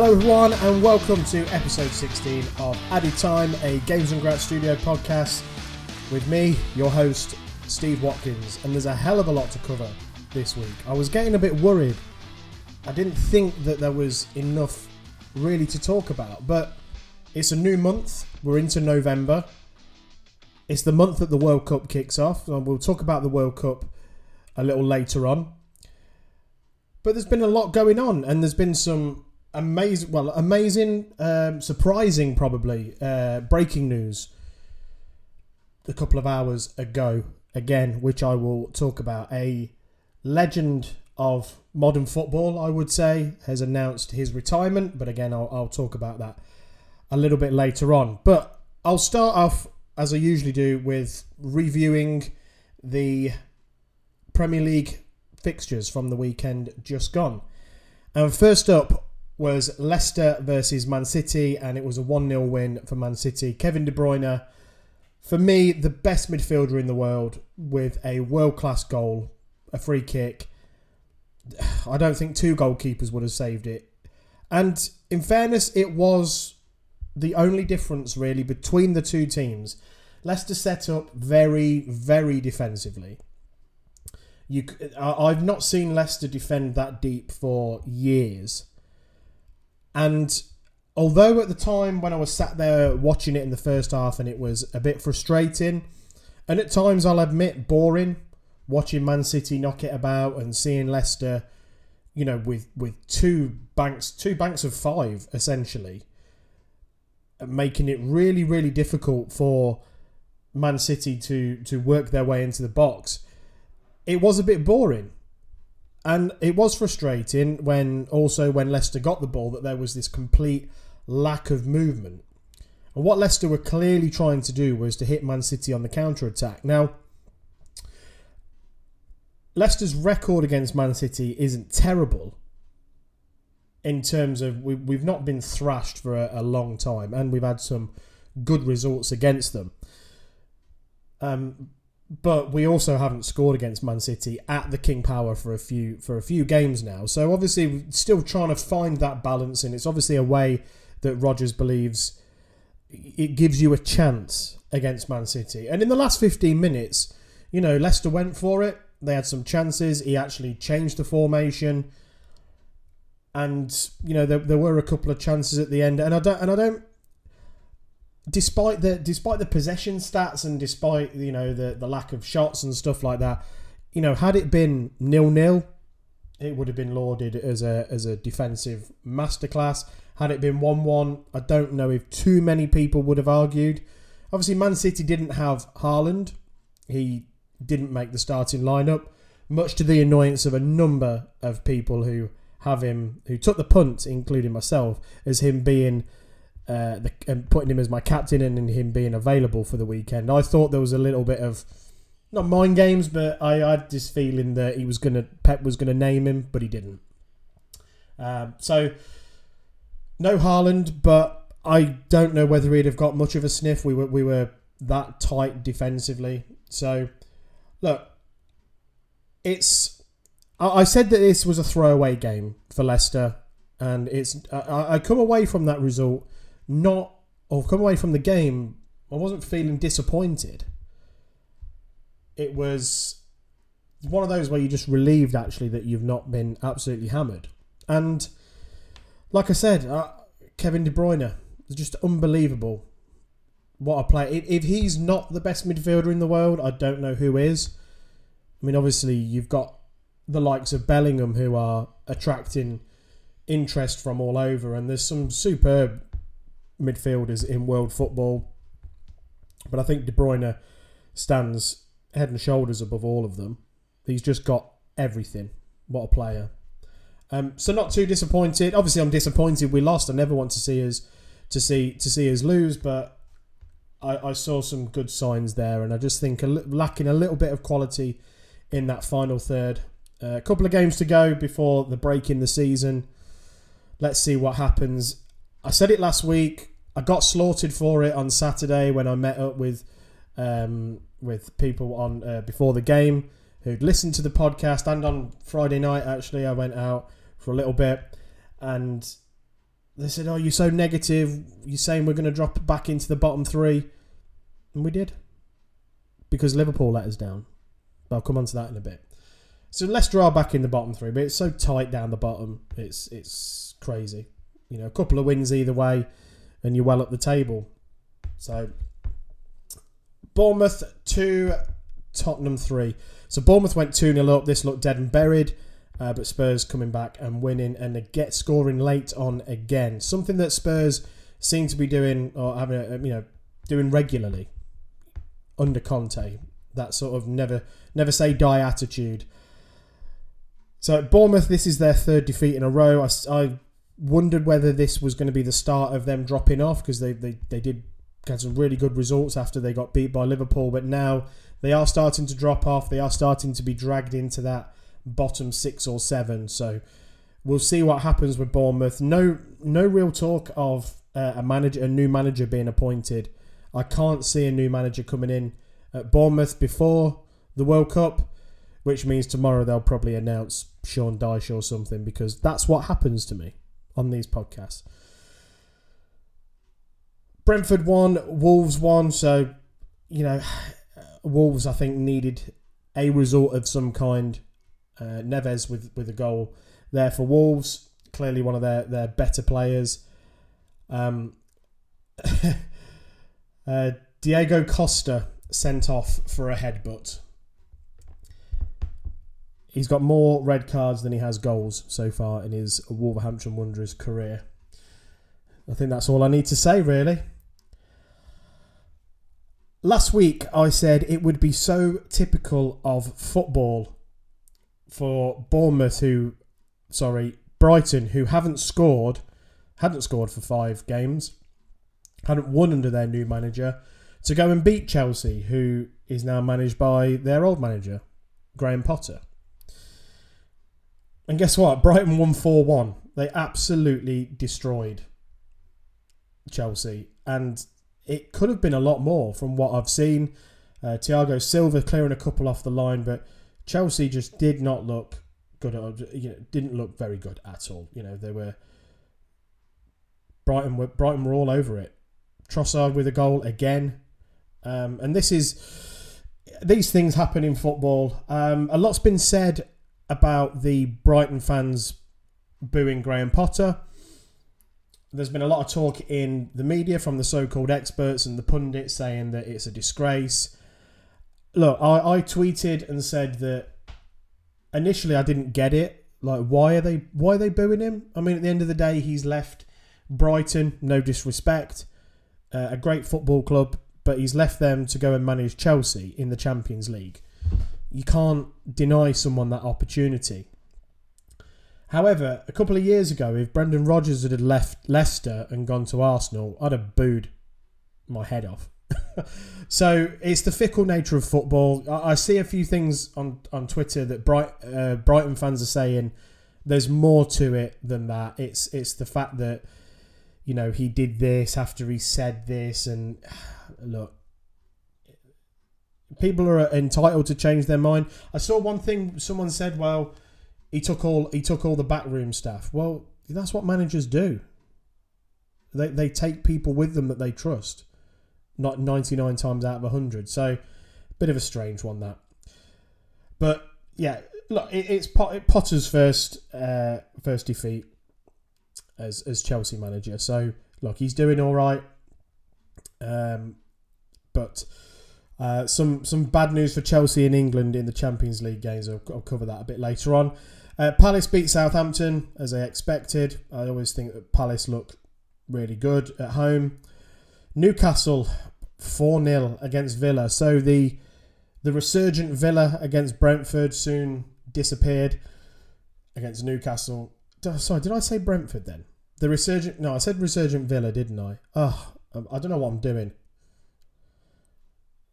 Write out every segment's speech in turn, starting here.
Hello, everyone, and welcome to episode 16 of Added Time, a Games and Grat Studio podcast with me, your host, Steve Watkins. And there's a hell of a lot to cover this week. I was getting a bit worried. I didn't think that there was enough really to talk about, but it's a new month. We're into November. It's the month that the World Cup kicks off. And we'll talk about the World Cup a little later on. But there's been a lot going on, and there's been some amazing, well, amazing, um, surprising, probably uh, breaking news a couple of hours ago. Again, which I will talk about. A legend of modern football, I would say, has announced his retirement. But again, I'll, I'll talk about that a little bit later on. But I'll start off as I usually do with reviewing the Premier League fixtures from the weekend just gone. And first up was Leicester versus Man City, and it was a 1 0 win for Man City. Kevin De Bruyne, for me, the best midfielder in the world with a world class goal, a free kick. I don't think two goalkeepers would have saved it. And in fairness, it was the only difference really between the two teams. Leicester set up very, very defensively. You, I've not seen Leicester defend that deep for years. And although at the time when I was sat there watching it in the first half and it was a bit frustrating, and at times I'll admit boring, watching Man City knock it about and seeing Leicester, you know, with with two banks, two banks of five essentially, making it really really difficult for Man City to to work their way into the box. It was a bit boring. And it was frustrating when also when Leicester got the ball that there was this complete lack of movement. And what Leicester were clearly trying to do was to hit Man City on the counter attack. Now, Leicester's record against Man City isn't terrible in terms of we, we've not been thrashed for a, a long time and we've had some good results against them. Um, but we also haven't scored against Man City at the King Power for a few for a few games now. So obviously, we're still trying to find that balance, and it's obviously a way that Rodgers believes it gives you a chance against Man City. And in the last 15 minutes, you know, Leicester went for it. They had some chances. He actually changed the formation, and you know there, there were a couple of chances at the end. And I don't and I don't despite the despite the possession stats and despite you know the the lack of shots and stuff like that, you know, had it been nil nil, it would have been lauded as a as a defensive masterclass. Had it been one one, I don't know if too many people would have argued. Obviously, Man City didn't have Haaland. He didn't make the starting lineup, much to the annoyance of a number of people who have him, who took the punt, including myself, as him being uh, the, and putting him as my captain and him being available for the weekend. I thought there was a little bit of not mind games, but I, I had this feeling that he was gonna Pep was gonna name him, but he didn't. Um, so no Haaland, but I don't know whether he'd have got much of a sniff. We were we were that tight defensively. So look, it's I, I said that this was a throwaway game for Leicester, and it's I, I come away from that result not or come away from the game, I wasn't feeling disappointed. It was one of those where you're just relieved actually that you've not been absolutely hammered. And like I said, uh, Kevin De Bruyne is just unbelievable. What a player! If, if he's not the best midfielder in the world, I don't know who is. I mean, obviously you've got the likes of Bellingham who are attracting interest from all over, and there's some superb midfielders in world football. But I think De Bruyne stands head and shoulders above all of them. He's just got everything. What a player. Um, so not too disappointed. Obviously, I'm disappointed we lost. I never want to see us to see to see us lose, but I, I saw some good signs there, and I just think a, lacking a little bit of quality in that final third. Uh, a couple of games to go before the break in the season. Let's see what happens. I said it last week. I got slaughtered for it on Saturday when I met up with um, with people on uh, before the game who'd listened to the podcast, and on Friday night actually I went out for a little bit, and they said, "Oh, you're so negative. You're saying we're going to drop back into the bottom three. and we did because Liverpool let us down. But I'll come on to that in a bit. So let's draw back in the bottom three, but it's so tight down the bottom. It's it's crazy. You know, a couple of wins either way, and you're well up the table. So Bournemouth two, Tottenham three. So Bournemouth went two 0 up. This looked dead and buried. Uh, but Spurs coming back and winning and get scoring late on again. Something that Spurs seem to be doing or having you know doing regularly under Conte. That sort of never never say die attitude. So at Bournemouth, this is their third defeat in a row. I, I wondered whether this was going to be the start of them dropping off because they, they, they did get some really good results after they got beat by Liverpool, but now they are starting to drop off. They are starting to be dragged into that bottom six or seven. So we'll see what happens with Bournemouth. No no real talk of uh, a manager, a new manager being appointed. I can't see a new manager coming in at Bournemouth before the World Cup, which means tomorrow they'll probably announce Sean Dyche or something because that's what happens to me on these podcasts. Brentford won, Wolves won, so you know, Wolves I think needed a result of some kind. Uh, Neves with with a goal there for Wolves, clearly one of their their better players. Um, uh, Diego Costa sent off for a headbutt. He's got more red cards than he has goals so far in his Wolverhampton Wanderers career. I think that's all I need to say, really. Last week, I said it would be so typical of football for Bournemouth, who, sorry, Brighton, who haven't scored, hadn't scored for five games, hadn't won under their new manager, to go and beat Chelsea, who is now managed by their old manager, Graham Potter. And guess what? Brighton won 4 1. They absolutely destroyed Chelsea. And it could have been a lot more from what I've seen. Uh, Thiago Silva clearing a couple off the line, but Chelsea just did not look good. At, you know, didn't look very good at all. You know, they were Brighton were Brighton were all over it. Trossard with a goal again. Um, and this is these things happen in football. Um, a lot's been said about the Brighton fans booing Graham Potter. There's been a lot of talk in the media from the so-called experts and the pundits saying that it's a disgrace. Look, I, I tweeted and said that initially I didn't get it. Like, why are they why are they booing him? I mean, at the end of the day, he's left Brighton. No disrespect, uh, a great football club but he's left them to go and manage Chelsea in the Champions League. You can't deny someone that opportunity. However, a couple of years ago, if Brendan Rodgers had left Leicester and gone to Arsenal, I'd have booed my head off. so it's the fickle nature of football. I, see a few things on, on Twitter that Bright, uh, Brighton fans are saying there's more to it than that. It's it's the fact that you know he did this after he said this, and look, people are entitled to change their mind. I saw one thing someone said, well, he took all he took all the backroom staff. Well, that's what managers do. They they take people with them that they trust. Not 99 times out of 100. So, bit of a strange one that. But yeah, look, it, it's Potter's first uh, first defeat as as Chelsea manager. So, look, he's doing all right. Um, but uh, some some bad news for Chelsea in England in the Champions League games. I'll, I'll cover that a bit later on. Uh, Palace beat Southampton as I expected. I always think that Palace look really good at home. Newcastle 4 0 against Villa. So the the resurgent Villa against Brentford soon disappeared against Newcastle. Sorry, did I say Brentford then? The resurgent. No, I said resurgent Villa, didn't I? Oh, I don't know what I'm doing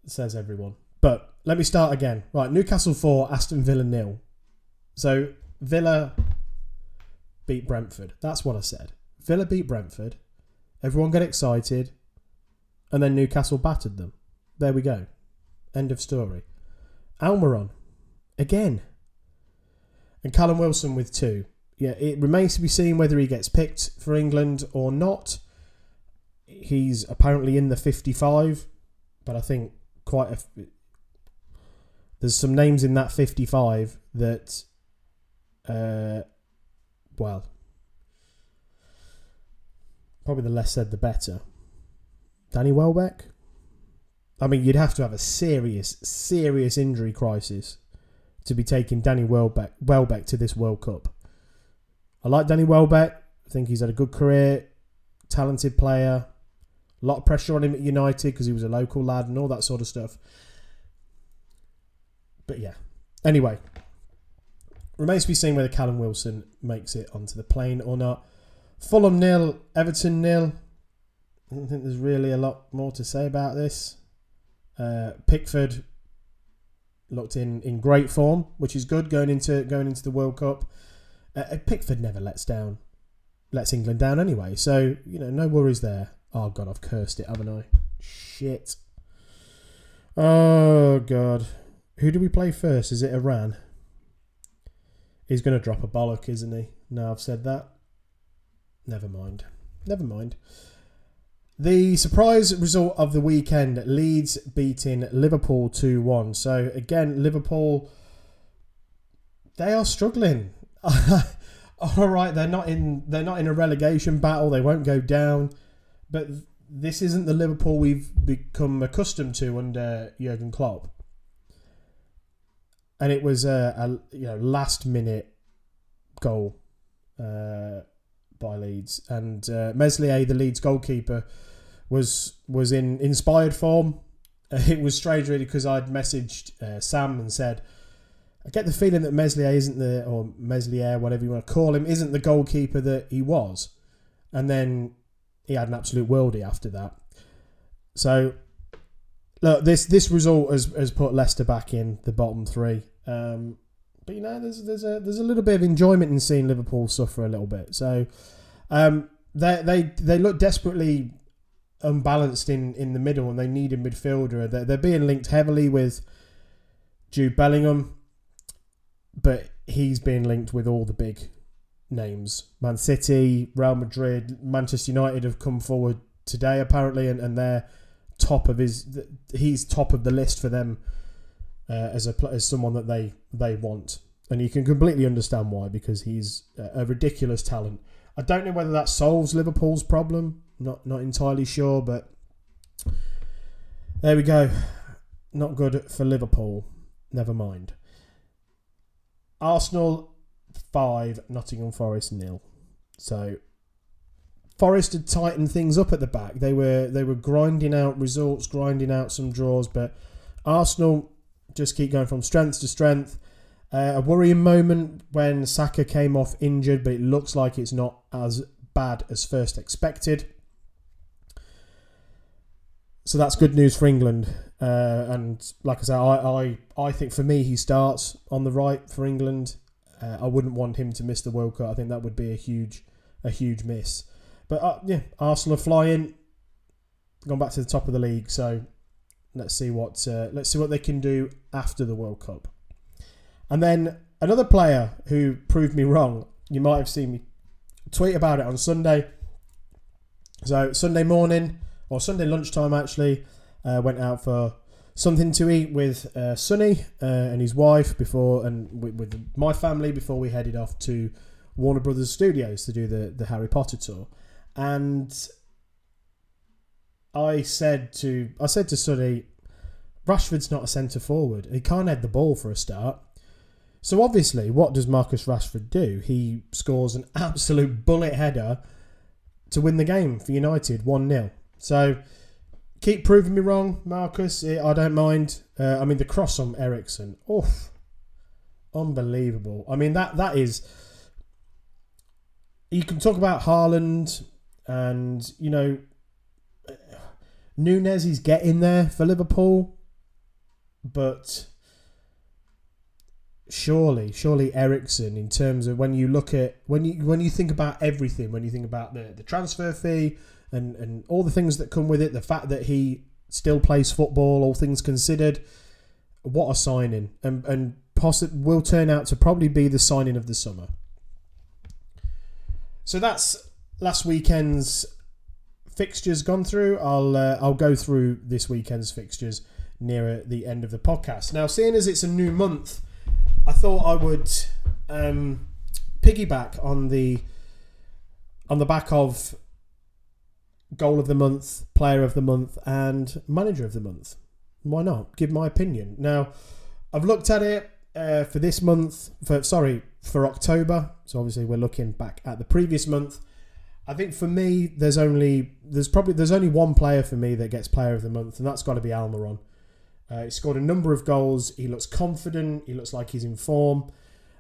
says everyone. But let me start again. Right, Newcastle 4, Aston Villa nil. So Villa beat Brentford. That's what I said. Villa beat Brentford. Everyone got excited. And then Newcastle battered them. There we go. End of story. Almiron. Again. And Callum Wilson with two. yeah, it remains to be seen whether he gets picked for England or not. He's apparently in the 55, but I think quite a. There's some names in that 55 that, uh, well, probably the less said the better. Danny Welbeck. I mean, you'd have to have a serious, serious injury crisis to be taking Danny Welbeck, Welbeck to this World Cup. I like Danny Welbeck. I think he's had a good career, talented player. A lot of pressure on him at United because he was a local lad and all that sort of stuff. But yeah. Anyway, remains to be seen whether Callum Wilson makes it onto the plane or not. Fulham nil, Everton nil. I don't think there's really a lot more to say about this. Uh, Pickford looked in, in great form, which is good going into going into the World Cup. Uh, Pickford never lets down, lets England down anyway. So you know, no worries there. Oh god, I've cursed it, haven't I? Shit. Oh god, who do we play first? Is it Iran? He's going to drop a bollock, isn't he? Now I've said that. Never mind. Never mind. The surprise result of the weekend Leeds beating Liverpool 2 1. So, again, Liverpool, they are struggling. All right, they're not in they're not in a relegation battle. They won't go down, but this isn't the Liverpool we've become accustomed to under Jurgen Klopp. And it was a, a you know last minute goal uh, by Leeds, and uh, Meslier, the Leeds goalkeeper, was was in inspired form. It was strange, really, because I'd messaged uh, Sam and said, "I get the feeling that Meslier isn't the or Meslier, whatever you want to call him, isn't the goalkeeper that he was." And then he had an absolute worldie after that. So, look, this this result has, has put Leicester back in the bottom three. Um, but you know, there's there's a there's a little bit of enjoyment in seeing Liverpool suffer a little bit. So um, they they they look desperately unbalanced in, in the middle, and they need a midfielder. They're, they're being linked heavily with Jude Bellingham, but he's being linked with all the big names. Man City, Real Madrid, Manchester United have come forward today apparently, and, and they're top of his. He's top of the list for them uh, as a as someone that they they want, and you can completely understand why because he's a ridiculous talent. I don't know whether that solves Liverpool's problem. Not not entirely sure, but there we go. Not good for Liverpool. Never mind. Arsenal five, Nottingham Forest nil. So Forest had tightened things up at the back. They were they were grinding out results, grinding out some draws, but Arsenal just keep going from strength to strength. Uh, a worrying moment when Saka came off injured, but it looks like it's not as bad as first expected. So that's good news for England. Uh, and like I said, I, I, I think for me, he starts on the right for England. Uh, I wouldn't want him to miss the World Cup. I think that would be a huge, a huge miss. But uh, yeah, Arsenal are flying, gone back to the top of the league. So let's see what uh, let's see what they can do after the World Cup. And then another player who proved me wrong. You might have seen me tweet about it on Sunday. So Sunday morning or Sunday lunchtime actually, uh, went out for something to eat with uh, Sonny uh, and his wife before, and with, with, my family before we headed off to Warner Brothers Studios to do the the Harry Potter tour, and I said to I said to Sonny, Rashford's not a centre forward. He can't head the ball for a start. So obviously, what does Marcus Rashford do? He scores an absolute bullet header to win the game for United, 1 0. So keep proving me wrong, Marcus. I don't mind. Uh, I mean, the cross on Eriksen. Oof. Unbelievable. I mean, that that is. You can talk about Haaland and, you know, Nunez is getting there for Liverpool, but surely, surely Eriksen, in terms of when you look at when you when you think about everything, when you think about the, the transfer fee and, and all the things that come with it, the fact that he still plays football, all things considered, what a signing. And and possi- will turn out to probably be the signing of the summer. So that's last weekend's fixtures gone through. I'll uh, I'll go through this weekend's fixtures nearer the end of the podcast. Now, seeing as it's a new month, I thought I would um, piggyback on the on the back of goal of the month, player of the month, and manager of the month. Why not? Give my opinion. Now, I've looked at it uh, for this month. For sorry, for October. So obviously we're looking back at the previous month. I think for me, there's only there's probably there's only one player for me that gets player of the month, and that's got to be Almiron. Uh, he scored a number of goals. He looks confident. He looks like he's in form.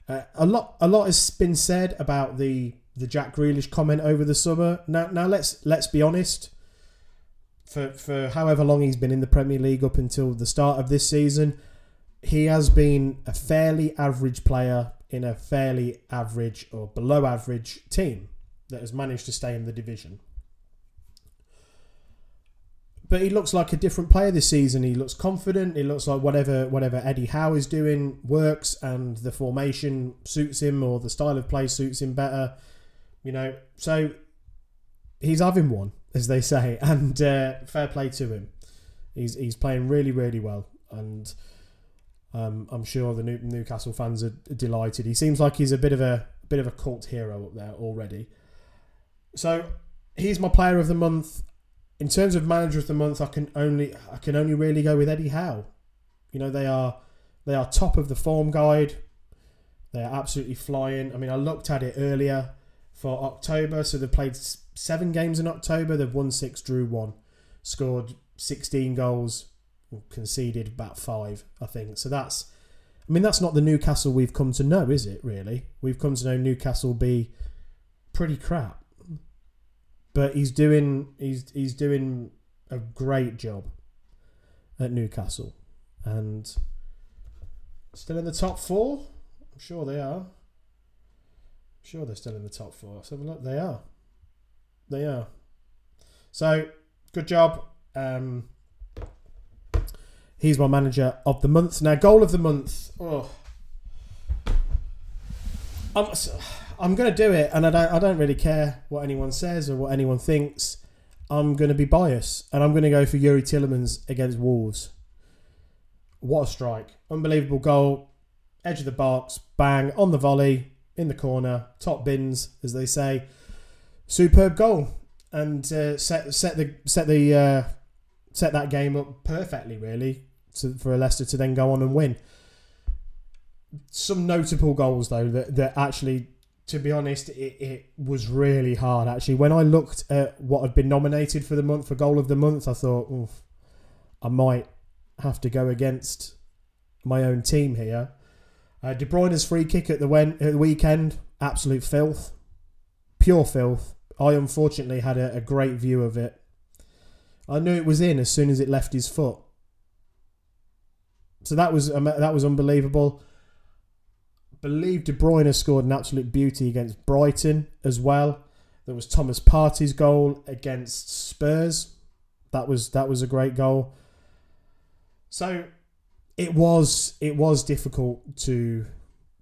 Uh, a lot a lot has been said about the the Jack Grealish comment over the summer. Now now let's let's be honest. For for however long he's been in the Premier League up until the start of this season, he has been a fairly average player in a fairly average or below average team that has managed to stay in the division. But he looks like a different player this season. He looks confident. He looks like whatever whatever Eddie Howe is doing works, and the formation suits him, or the style of play suits him better. You know, so he's having one, as they say, and uh, fair play to him. He's he's playing really really well, and um, I'm sure the New, Newcastle fans are delighted. He seems like he's a bit of a bit of a cult hero up there already. So he's my player of the month. In terms of manager of the month, I can only I can only really go with Eddie Howe. You know they are they are top of the form guide. They are absolutely flying. I mean, I looked at it earlier for October, so they've played seven games in October. They've won six, drew one, scored sixteen goals, conceded about five, I think. So that's, I mean, that's not the Newcastle we've come to know, is it? Really, we've come to know Newcastle be pretty crap but he's doing he's he's doing a great job at Newcastle, and still in the top four. I'm sure they are. Sure they're still in the top four. So look, they are. They are. So good job. Um, he's my manager of the month. Now, goal of the month. Oh. I'm, I'm going to do it, and I don't, I don't really care what anyone says or what anyone thinks. I'm going to be biased, and I'm going to go for Youri Tielemans against Wolves. What a strike. Unbelievable goal. Edge of the box, bang, on the volley, in the corner, top bins, as they say. Superb goal. And uh, set set the set the uh, set that game up perfectly, really, to, for Leicester to then go on and win. Some notable goals though that, that actually to be honest, it, it was really hard actually. When I looked at what had been nominated for the month for goal of the month, I thought, I might have to go against my own team here. Uh, De Bruyne's free kick at the, at the weekend, absolute filth, pure filth. I unfortunately had a, a great view of it. I knew it was in as soon as it left his foot. So that was that was unbelievable believe De Bruyne scored an absolute beauty against Brighton as well. There was Thomas Partey's goal against Spurs. That was that was a great goal. So it was it was difficult to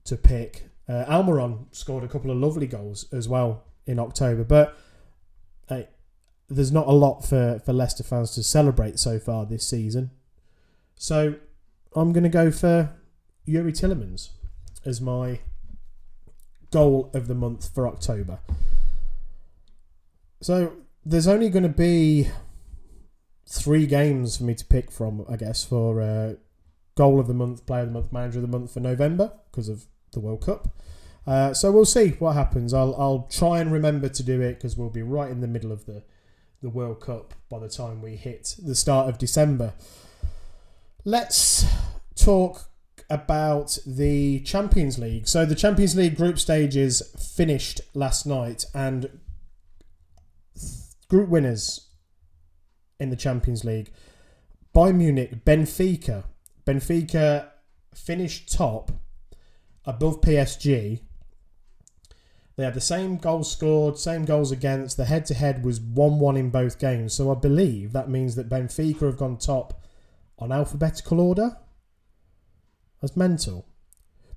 to pick. Uh, Almiron scored a couple of lovely goals as well in October, but uh, there's not a lot for, for Leicester fans to celebrate so far this season. So I'm going to go for Youri Tielemans as my goal of the month for October. So there's only going to be three games for me to pick from, I guess, for uh, goal of the month, player of the month, manager of the month for November because of the World Cup. Uh, so we'll see what happens. I'll I'll try and remember to do it because we'll be right in the middle of the the World Cup by the time we hit the start of December. Let's talk about the Champions League. So the Champions League group stages finished last night, and group winners in the Champions League: Bayern Munich, Benfica. Benfica finished top, above PSG. They had the same goals scored, same goals against. The head-to-head was one-one in both games. So I believe that means that Benfica have gone top on alphabetical order. That's mental.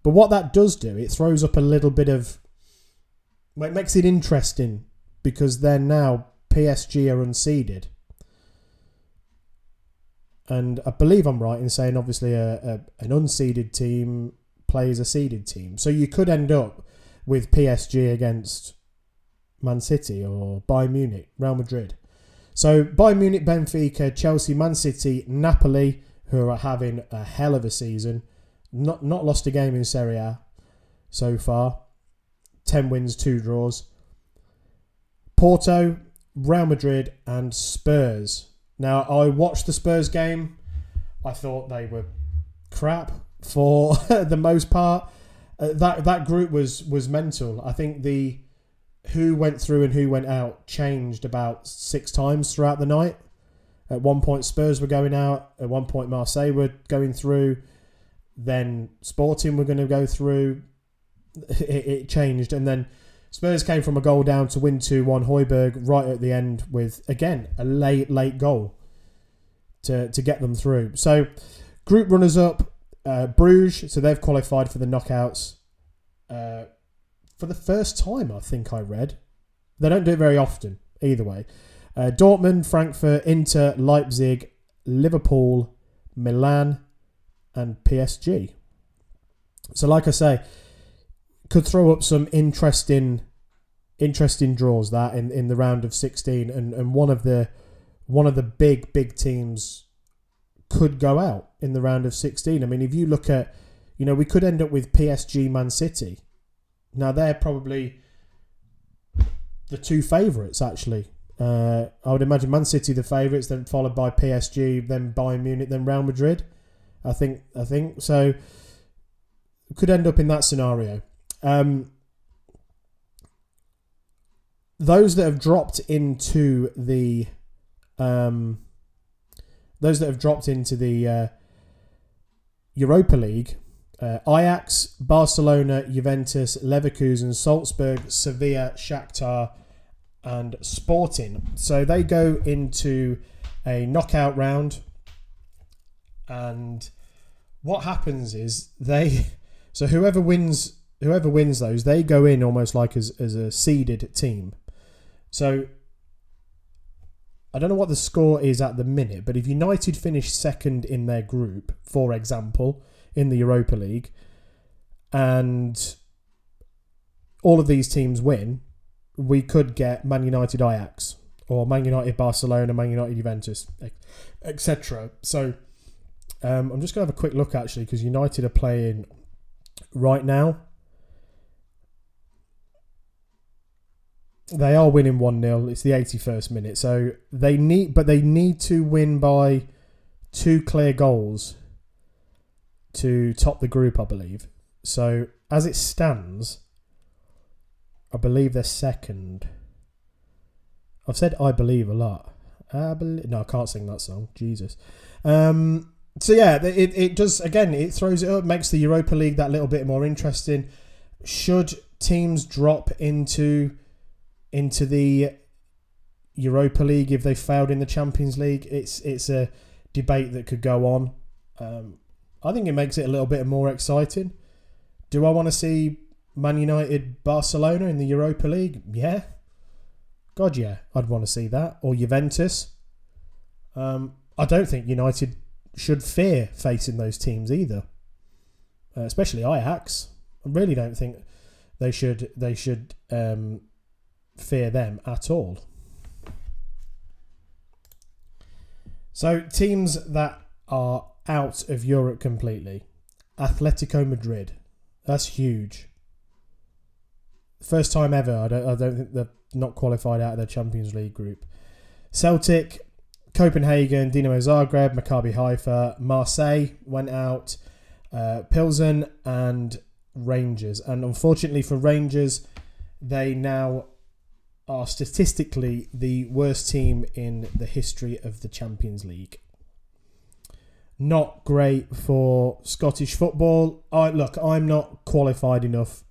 But what that does do, it throws up a little bit of Well, it makes it interesting because they're now PSG are unseeded. And I believe I'm right in saying obviously a, a an unseeded team plays a seeded team. So you could end up with PSG against Man City or Bayern Munich, Real Madrid. So Bayern Munich, Benfica, Chelsea, Man City, Napoli, who are having a hell of a season, not not lost a game in Serie A so far. 10 wins, 2 draws. Porto, Real Madrid, and Spurs. Now, I watched the Spurs game. I thought they were crap for the most part. Uh, that that group was was mental. I think the who went through and who went out changed about six times throughout the night. At one point, Spurs were going out. At one point, Marseille were going through. Then Sporting were going to go through. It, it changed, and then Spurs came from a goal down to win two one. Højbjerg right at the end with again a late late goal to to get them through. So, group runners up uh, Bruges, so they've qualified for the knockouts uh, for the first time, I think I read. They don't do it very often, either way. Uh, Dortmund, Frankfurt, Inter, Leipzig, Liverpool, Milan, and PSG. So, like I say, could throw up some interesting, interesting draws that in, in the round of sixteen, and, and one of the one of the big big teams could go out in the round of 16. I mean, if you look at, you know, we could end up with PSG Man City. Now, they're probably the two favourites, actually. Uh, I would imagine Man City the favourites, then followed by PSG, then Bayern Munich, then Real Madrid. I think. I think so. Could end up in that scenario. Um, those that have dropped into the um, those that have dropped into the uh, Europa League uh, Ajax, Barcelona, Juventus, Leverkusen, Salzburg, Sevilla, Shakhtar, and Sporting. So they go into a knockout round, and what happens is they. So whoever wins, whoever wins those, they go in almost like as as a seeded team. So I don't know what the score is at the minute, but if United finish second in their group, for example, in the Europa League, and all of these teams win, we could get Man United Ajax or Man United Barcelona, Man United Juventus, etc. So um, I'm just going to have a quick look actually because United are playing right now. They are winning 1 0. It's the 81st minute. So they need, but they need to win by two clear goals to top the group, I believe. So as it stands, I believe they're second. I've said I believe a lot. I believe, no, I can't sing that song. Jesus. Um, so yeah, it, it does again. It throws it up, makes the Europa League that little bit more interesting. Should teams drop into into the Europa League if they failed in the Champions League. It's it's a debate that could go on. Um, I think it makes it a little bit more exciting. Do I want to see Man United Barcelona in the Europa League? Yeah. God, yeah, I'd want to see that. Or Juventus. Um, I don't think United should fear facing those teams either, uh, especially Ajax. I really don't think they should they should um, fear them at all. So, teams that are out of Europe completely Atletico Madrid. That's huge. First time ever. I don't, I don't think they're not qualified out of their Champions League group. Celtic, Copenhagen, Dinamo Zagreb, Maccabi Haifa, Marseille went out, uh, Pilsen, and Rangers. And unfortunately for Rangers, they now are statistically the worst team in the history of the Champions League. Not great for Scottish football. I look, I'm not qualified enough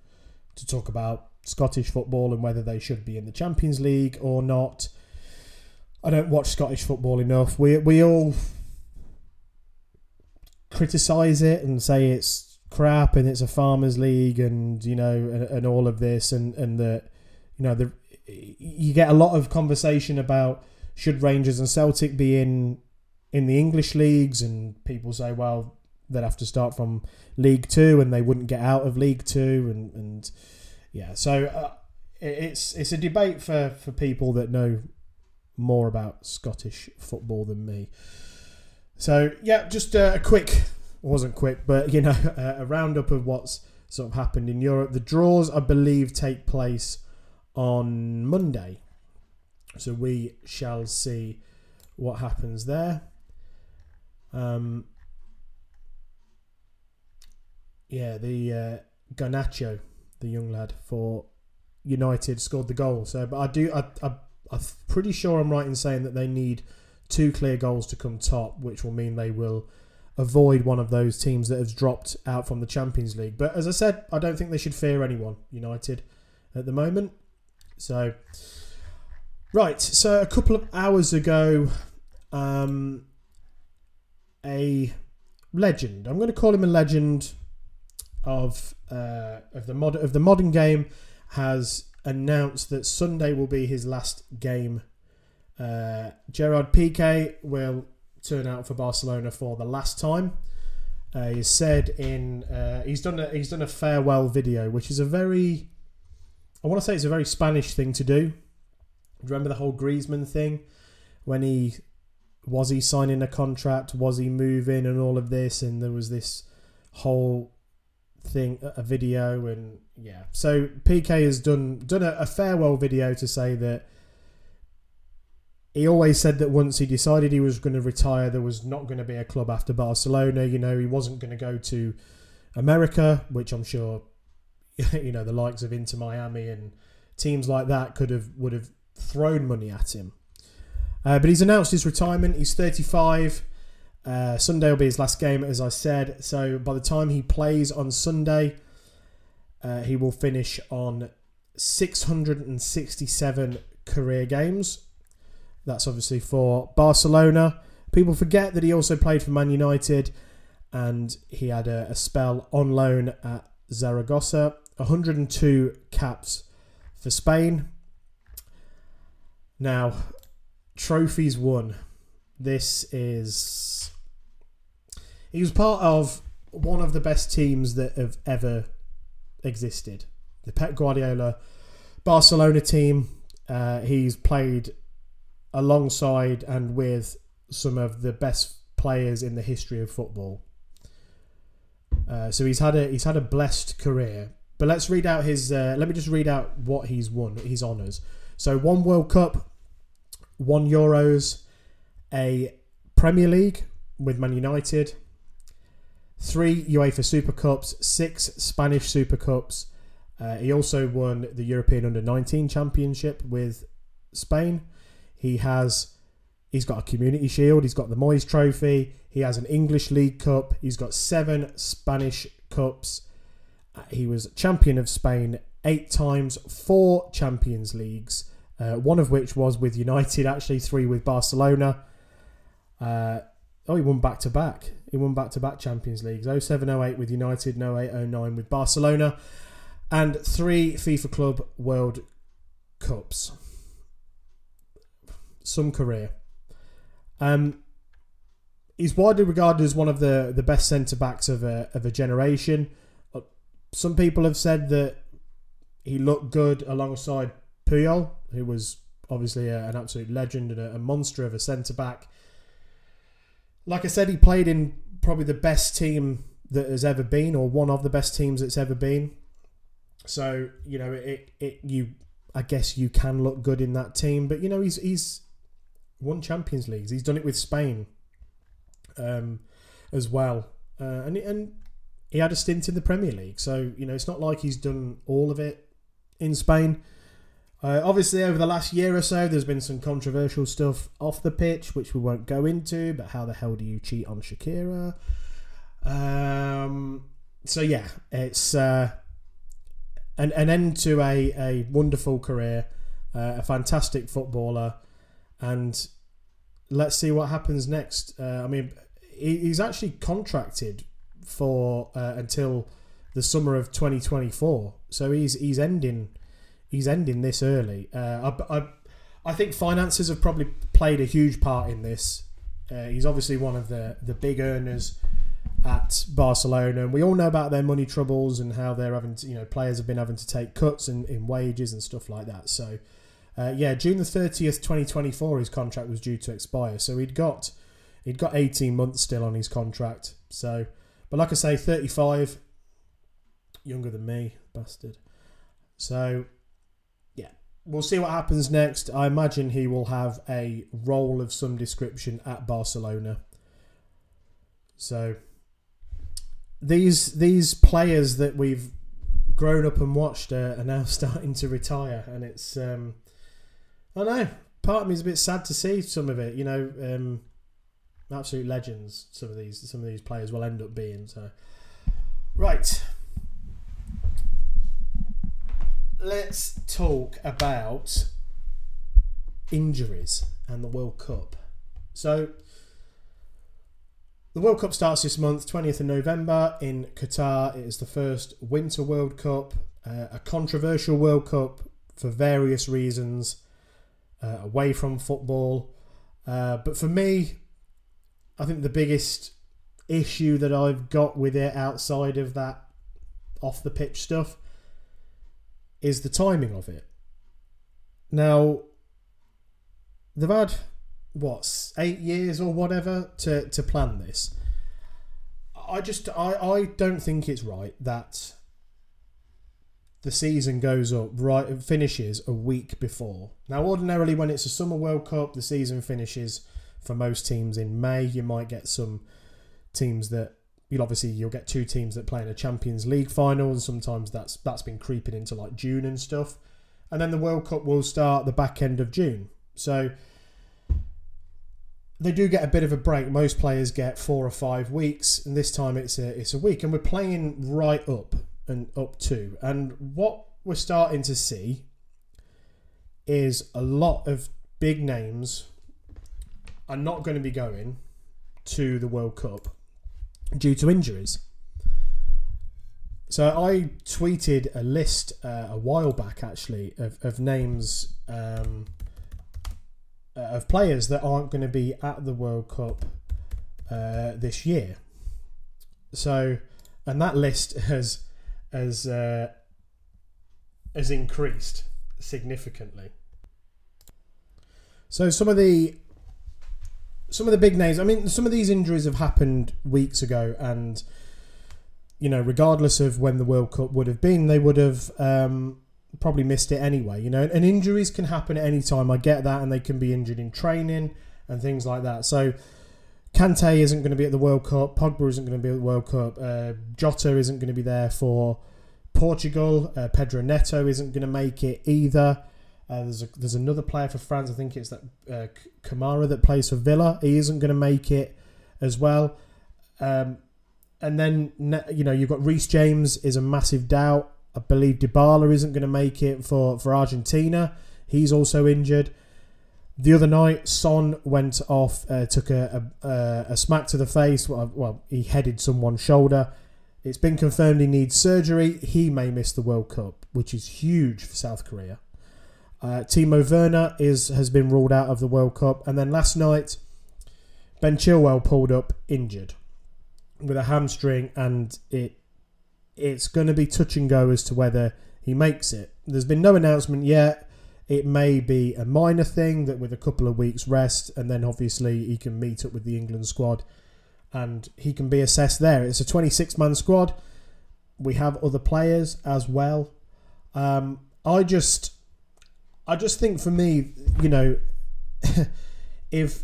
to talk about Scottish football and whether they should be in the Champions League or not. I don't watch Scottish football enough. We we all criticize it and say it's crap and it's a farmers league and you know and, and all of this and and that you know, the you get a lot of conversation about should Rangers and Celtic be in in the English leagues, and people say, well, they'd have to start from League Two, and they wouldn't get out of League Two, and and yeah, so uh, it's it's a debate for for people that know more about Scottish football than me. So yeah, just a quick wasn't quick, but you know a roundup of what's sort of happened in Europe. The draws, I believe, take place on Monday, so we shall see what happens there. Um, yeah, the uh, Garnacho, the young lad for United, scored the goal. So, but I do, I, I, I'm pretty sure I'm right in saying that they need two clear goals to come top, which will mean they will avoid one of those teams that has dropped out from the Champions League. But as I said, I don't think they should fear anyone, United, at the moment. So, right. So a couple of hours ago, um, a legend. I'm going to call him a legend of uh, of the mod of the modern game has announced that Sunday will be his last game. Uh, Gerard Piqué will turn out for Barcelona for the last time. Uh, he said in uh, he's done a, he's done a farewell video, which is a very I want to say it's a very Spanish thing to do. Remember the whole Griezmann thing when he was he signing a contract, was he moving, and all of this, and there was this whole thing, a video, and yeah. So Piqué has done done a, a farewell video to say that he always said that once he decided he was going to retire, there was not going to be a club after Barcelona. You know, he wasn't going to go to America, which I'm sure, you know, the likes of Inter Miami and teams like that could have would have thrown money at him. Uh, but he's announced his retirement. He's 35. Uh, Sunday will be his last game, as I said. So by the time he plays on Sunday, uh, he will finish on 667 career games. That's obviously for Barcelona. People forget that he also played for Man United and he had a, a spell on loan at Zaragoza. 102 caps for Spain. Now, trophies won. This is. He was part of one of the best teams that have ever existed. The Pep Guardiola Barcelona team. Uh, he's played alongside and with some of the best players in the history of football. Uh, so he's had a he's had a blessed career. But let's read out his. Uh, let me just read out what he's won. His honours. So one World Cup, one Euros, a Premier League with Man United, three UEFA Super Cups, six Spanish Super Cups. Uh, he also won the European Under 19 Championship with Spain. He has he's got a Community Shield. He's got the Moyes Trophy. He has an English League Cup. He's got seven Spanish Cups. He was champion of Spain eight times, four Champions Leagues, uh, one of which was with United, actually, three with Barcelona. Uh, oh, he won back to back. He won back to back Champions Leagues 07 08 with United, 08 09 with Barcelona, and three FIFA Club World Cups some career. Um, he's widely regarded as one of the, the best centre backs of a, of a generation. Some people have said that he looked good alongside Puyol, who was obviously a, an absolute legend and a, a monster of a centre back. Like I said, he played in probably the best team that has ever been, or one of the best teams that's ever been. So you know, it it you I guess you can look good in that team, but you know he's he's won Champions Leagues. He's done it with Spain um, as well, uh, and and he had a stint in the Premier League. So you know, it's not like he's done all of it in Spain. Uh, obviously, over the last year or so, there's been some controversial stuff off the pitch, which we won't go into. But how the hell do you cheat on Shakira? Um, so yeah, it's uh, an an end to a a wonderful career, uh, a fantastic footballer and let's see what happens next. Uh, I mean, he's actually contracted for uh, until the summer of 2024, so he's he's ending he's ending this early. Uh, I, I, I think finances have probably played a huge part in this. Uh, he's obviously one of the the big earners at Barcelona, and we all know about their money troubles and how they're having to, you know players have been having to take cuts in, in wages and stuff like that. So, uh, yeah, June the thirtieth, twenty twenty four, his contract was due to expire. So he'd got he'd got eighteen months still on his contract. So, but like I say, thirty five, younger than me, bastard. So, yeah, we'll see what happens next. I imagine he will have a role of some description at Barcelona. So these these players that we've grown up and watched are, are now starting to retire, and it's um, I know. Part of me is a bit sad to see some of it. You know, um, absolute legends. Some of these some of these players will end up being. So, right. Let's talk about injuries and the World Cup. So the World Cup starts this month, 20th of November in Qatar. It is the first Winter World Cup, uh, a controversial World Cup for various reasons, uh, away from football. Uh, but for me, I think the biggest issue that I've got with it outside of that off the pitch stuff is the timing of it. Now, they've had what eight years or whatever to to plan this. I just I I don't think it's right that the season goes up right finishes a week before. Now ordinarily when it's a summer World Cup the season finishes for most teams in May. You might get some teams that you'll obviously you'll get two teams that play in a Champions League final and sometimes that's that's been creeping into like June and stuff. And then the World Cup will start the back end of June. So they do get a bit of a break. Most players get four or five weeks, and this time it's a it's a week, and we're playing right up and up to. And what we're starting to see is a lot of big names are not going to be going to the World Cup due to injuries. So I tweeted a list uh, a while back actually of, of names um, uh, of players that aren't going to be at the World Cup uh, this year. So, and that list has has uh, has increased significantly. So some of the some of the big names. I mean, some of these injuries have happened weeks ago, and you know, regardless of when the World Cup would have been, they would have um, probably missed it anyway. You know, and injuries can happen at any time. I get that, and they can be injured in training and things like that. So. Kante isn't going to be at the World Cup. Pogba isn't going to be at the World Cup. Uh, Jota isn't going to be there for Portugal. Uh, Pedro Neto isn't going to make it either. Uh, there's a, there's another player for France. I think it's that uh, Kamara that plays for Villa. He isn't going to make it as well. Um, and then you know you've got Reece James is a massive doubt. I believe Dybala isn't going to make it for, for Argentina. He's also injured. The other night, Son went off, uh, took a, a, a, smack to the face. Well, well, he headed someone's shoulder. It's been confirmed he needs surgery. He may miss the World Cup, which is huge for South Korea. Uh, Timo Werner is has been ruled out of the World Cup, and then last night, Ben Chilwell pulled up injured with a hamstring, and it it's going to be touch and go as to whether he makes it. There's been no announcement yet. It may be a minor thing that with a couple of weeks rest, and then obviously he can meet up with the England squad, and he can be assessed there. It's a 26 man squad. We have other players as well. Um, I just, I just think for me, you know, if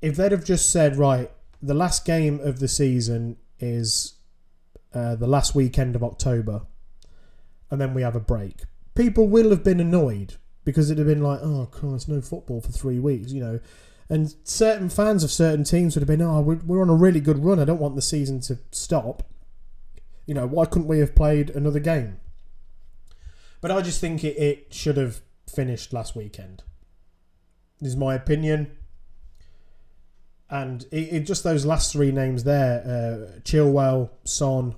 if they'd have just said right, the last game of the season is uh, the last weekend of October, and then we have a break. People will have been annoyed because it'd have been like, oh Christ, no football for three weeks, you know. And certain fans of certain teams would have been, oh, we're, we're on a really good run. I don't want the season to stop. You know, why couldn't we have played another game? But I just think it, it should have finished last weekend. This is my opinion and it, it, just those last three names there uh, Chilwell, Son,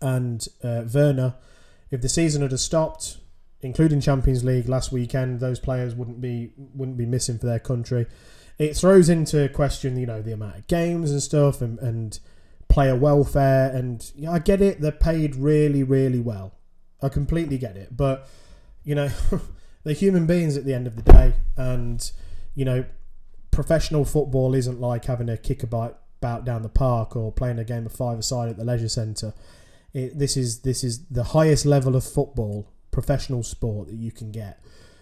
and uh, Werner. If the season had stopped, including Champions League last weekend. Those players wouldn't be wouldn't be missing for their country. It throws into question, you know, the amount of games and stuff, and, and player welfare. And yeah, I get it; they're paid really, really well. I completely get it, but you know, they're human beings at the end of the day, and you know, professional football isn't like having a kick about down the park or playing a game of five aside at the leisure centre. this is this is the highest level of football, professional sport that you can get.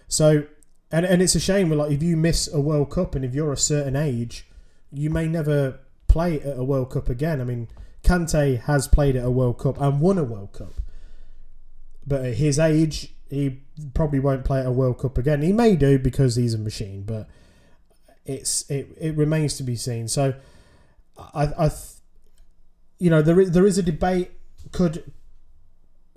So, and and it's a shame. Like if you miss a World Cup and if you're a certain age, you may never play at a World Cup again. I mean, Kante has played at a World Cup and won a World Cup, but at his age, he probably won't play at a World Cup again. He may do because he's a machine, but it's it, it remains to be seen. So I, I you know there is, there is a debate could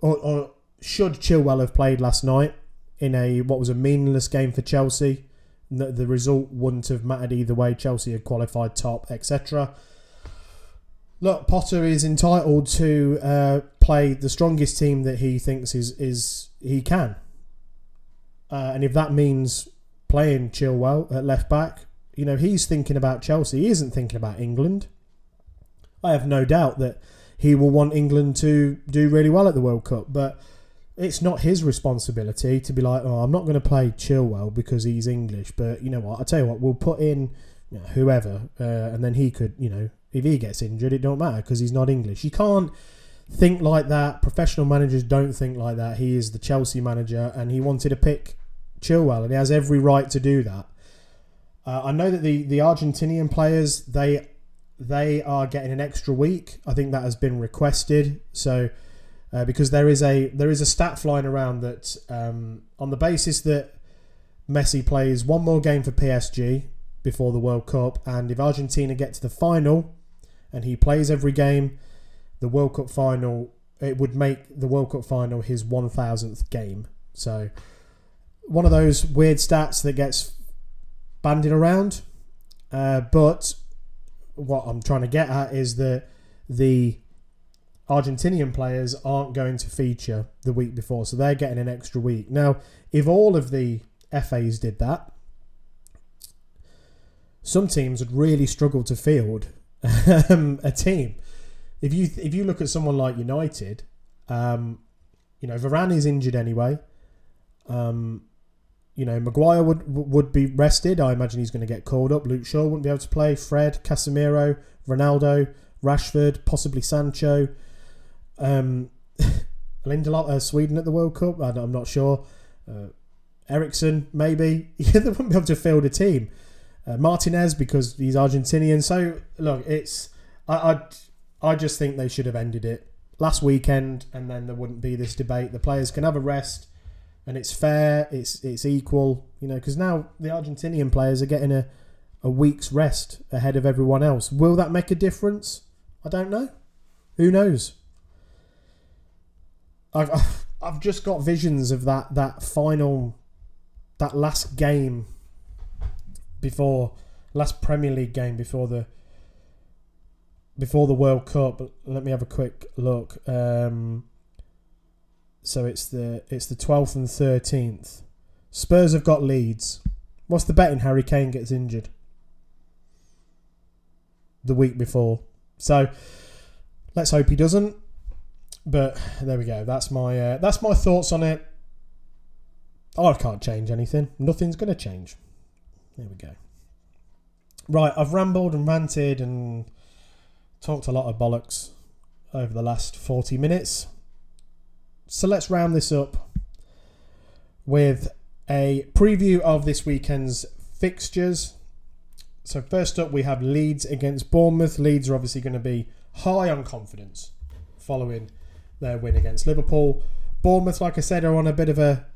or, or should Chilwell have played last night in a what was a meaningless game for Chelsea. The, the result wouldn't have mattered either way. Chelsea had qualified top, etc. Look, Potter is entitled to uh, play the strongest team that he thinks is is he can, uh, and if that means playing Chilwell at left back, you know, he's thinking about Chelsea. He isn't thinking about England. I have no doubt that he will want England to do really well at the World Cup, but it's not his responsibility to be like, oh, I'm not going to play Chilwell because he's English. But you know what? I tell you what, we'll put in you know, whoever, uh, and then he could, you know, if he gets injured, it don't matter because he's not English. You can't think like that. Professional managers don't think like that. He is the Chelsea manager, and he wanted to pick Chilwell, and he has every right to do that. Uh, I know that the the Argentinian players they they are getting an extra week. I think that has been requested. So uh, because there is a there is a stat flying around that um, on the basis that Messi plays one more game for PSG before the World Cup, and if Argentina get to the final and he plays every game, the World Cup final it would make the World Cup final his one thousandth game. So one of those weird stats that gets banding around. Uh, but what I'm trying to get at is that the Argentinian players aren't going to feature the week before, so they're getting an extra week. Now, if all of the FAs did that, some teams would really struggle to field um, a team. If you if you look at someone like United, um, you know Varane is injured anyway. Um, you know, Maguire would would be rested. I imagine he's going to get called up. Luke Shaw wouldn't be able to play. Fred, Casemiro, Ronaldo, Rashford, possibly Sancho. Um, Lindelof, uh, Sweden at the World Cup. I, am not sure. Uh, Eriksen, maybe. They wouldn't be able to field a team. Uh, Martinez because he's Argentinian. So look, it's I, I I just think they should have ended it last weekend, and then there wouldn't be this debate. The players can have a rest and it's fair, it's it's equal, you know, because now the Argentinian players are getting a, a week's rest ahead of everyone else. Will that make a difference? I don't know. Who knows? I've I've just got visions of that that final, that last game before last Premier League game before the before the World Cup. Let me have a quick look. Um, so it's the it's the twelfth and thirteenth. Spurs have got Leeds. What's the betting? Harry Kane gets injured the week before. So let's hope he doesn't. But there we go. That's my uh, that's my thoughts on it. Oh, I can't change anything. Nothing's going to change. There we go. Right, I've rambled and ranted and talked a lot of bollocks over the last 40 minutes. So let's round this up with a preview of this weekend's fixtures. So first up, we have Leeds against Bournemouth. Leeds are obviously going to be high on confidence following their win against Liverpool. Bournemouth, like I said, are on a bit of a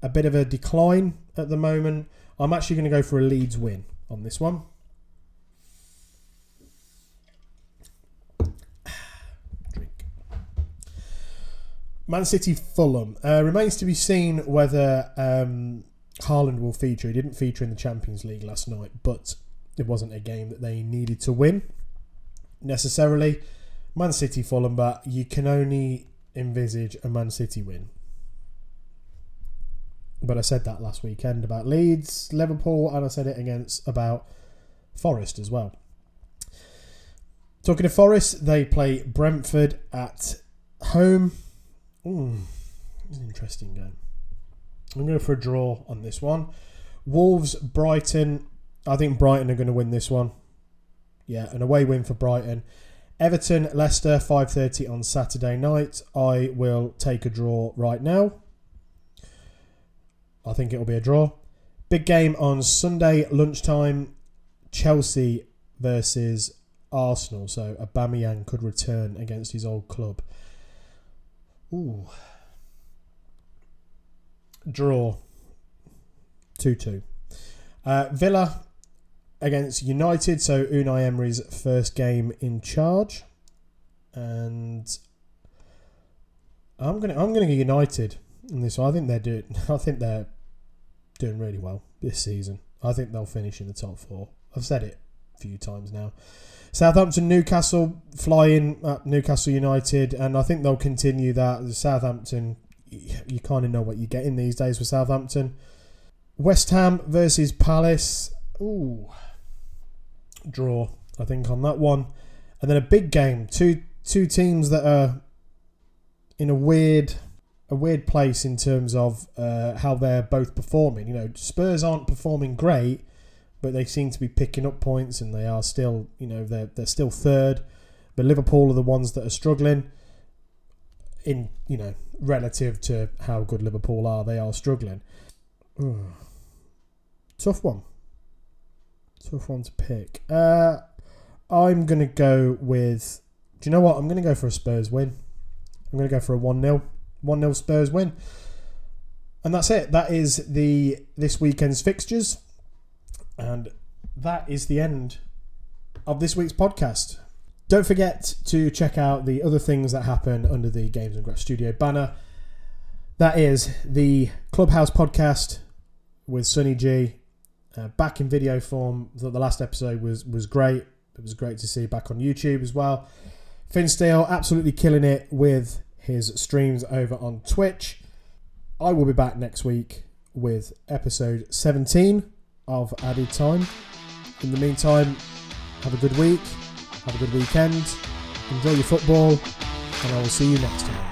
a bit of a decline at the moment. I'm actually going to go for a Leeds win on this one. Man City Fulham. Uh, remains to be seen whether um, Haaland will feature. He didn't feature in the Champions League last night, but it wasn't a game that they needed to win necessarily. Man City Fulham, but you can only envisage a Man City win. But I said that last weekend about Leeds, Liverpool, and I said it against about Forest as well. Talking to Forest, they play Brentford at home. Hmm. It's an interesting game. I'm going for a draw on this one. Wolves, Brighton. I think Brighton are going to win this one. Yeah, an away win for Brighton. Everton, Leicester, 5:30 on Saturday night. I will take a draw right now. I think it will be a draw. Big game on Sunday lunchtime. Chelsea versus Arsenal. So Aubameyang could return against his old club. Ooh. Draw. 2 2. Uh, Villa against United. So Unai Emery's first game in charge. And I'm gonna I'm gonna get United in this. I think they're doing I think they're doing really well this season. I think they'll finish in the top four. I've said it a few times now. Southampton, Newcastle, flying at Newcastle United, and I think they'll continue that. Southampton, you kind of know what you're getting these days with Southampton. West Ham versus Palace. Ooh, draw. I think on that one, and then a big game. Two two teams that are in a weird a weird place in terms of uh, how they're both performing. You know, Spurs aren't performing great, but they seem to be picking up points, and they are still, you know, they're they're still third. But Liverpool are the ones that are struggling. In you know, relative to how good Liverpool are, they are struggling. Ugh. Tough one. Tough one to pick. Uh, I'm gonna go with. Do you know what? I'm gonna go for a Spurs win. I'm gonna go for a one 0 one 0 Spurs win. And that's it. That is the this weekend's fixtures. And that is the end of this week's podcast. Don't forget to check out the other things that happen under the Games and Grass Studio banner. That is the Clubhouse podcast with Sunny G. Uh, back in video form. The last episode was was great. It was great to see back on YouTube as well. Finn Steele absolutely killing it with his streams over on Twitch. I will be back next week with episode 17 of Added Time. In the meantime, have a good week, have a good weekend, enjoy your football, and I will see you next time.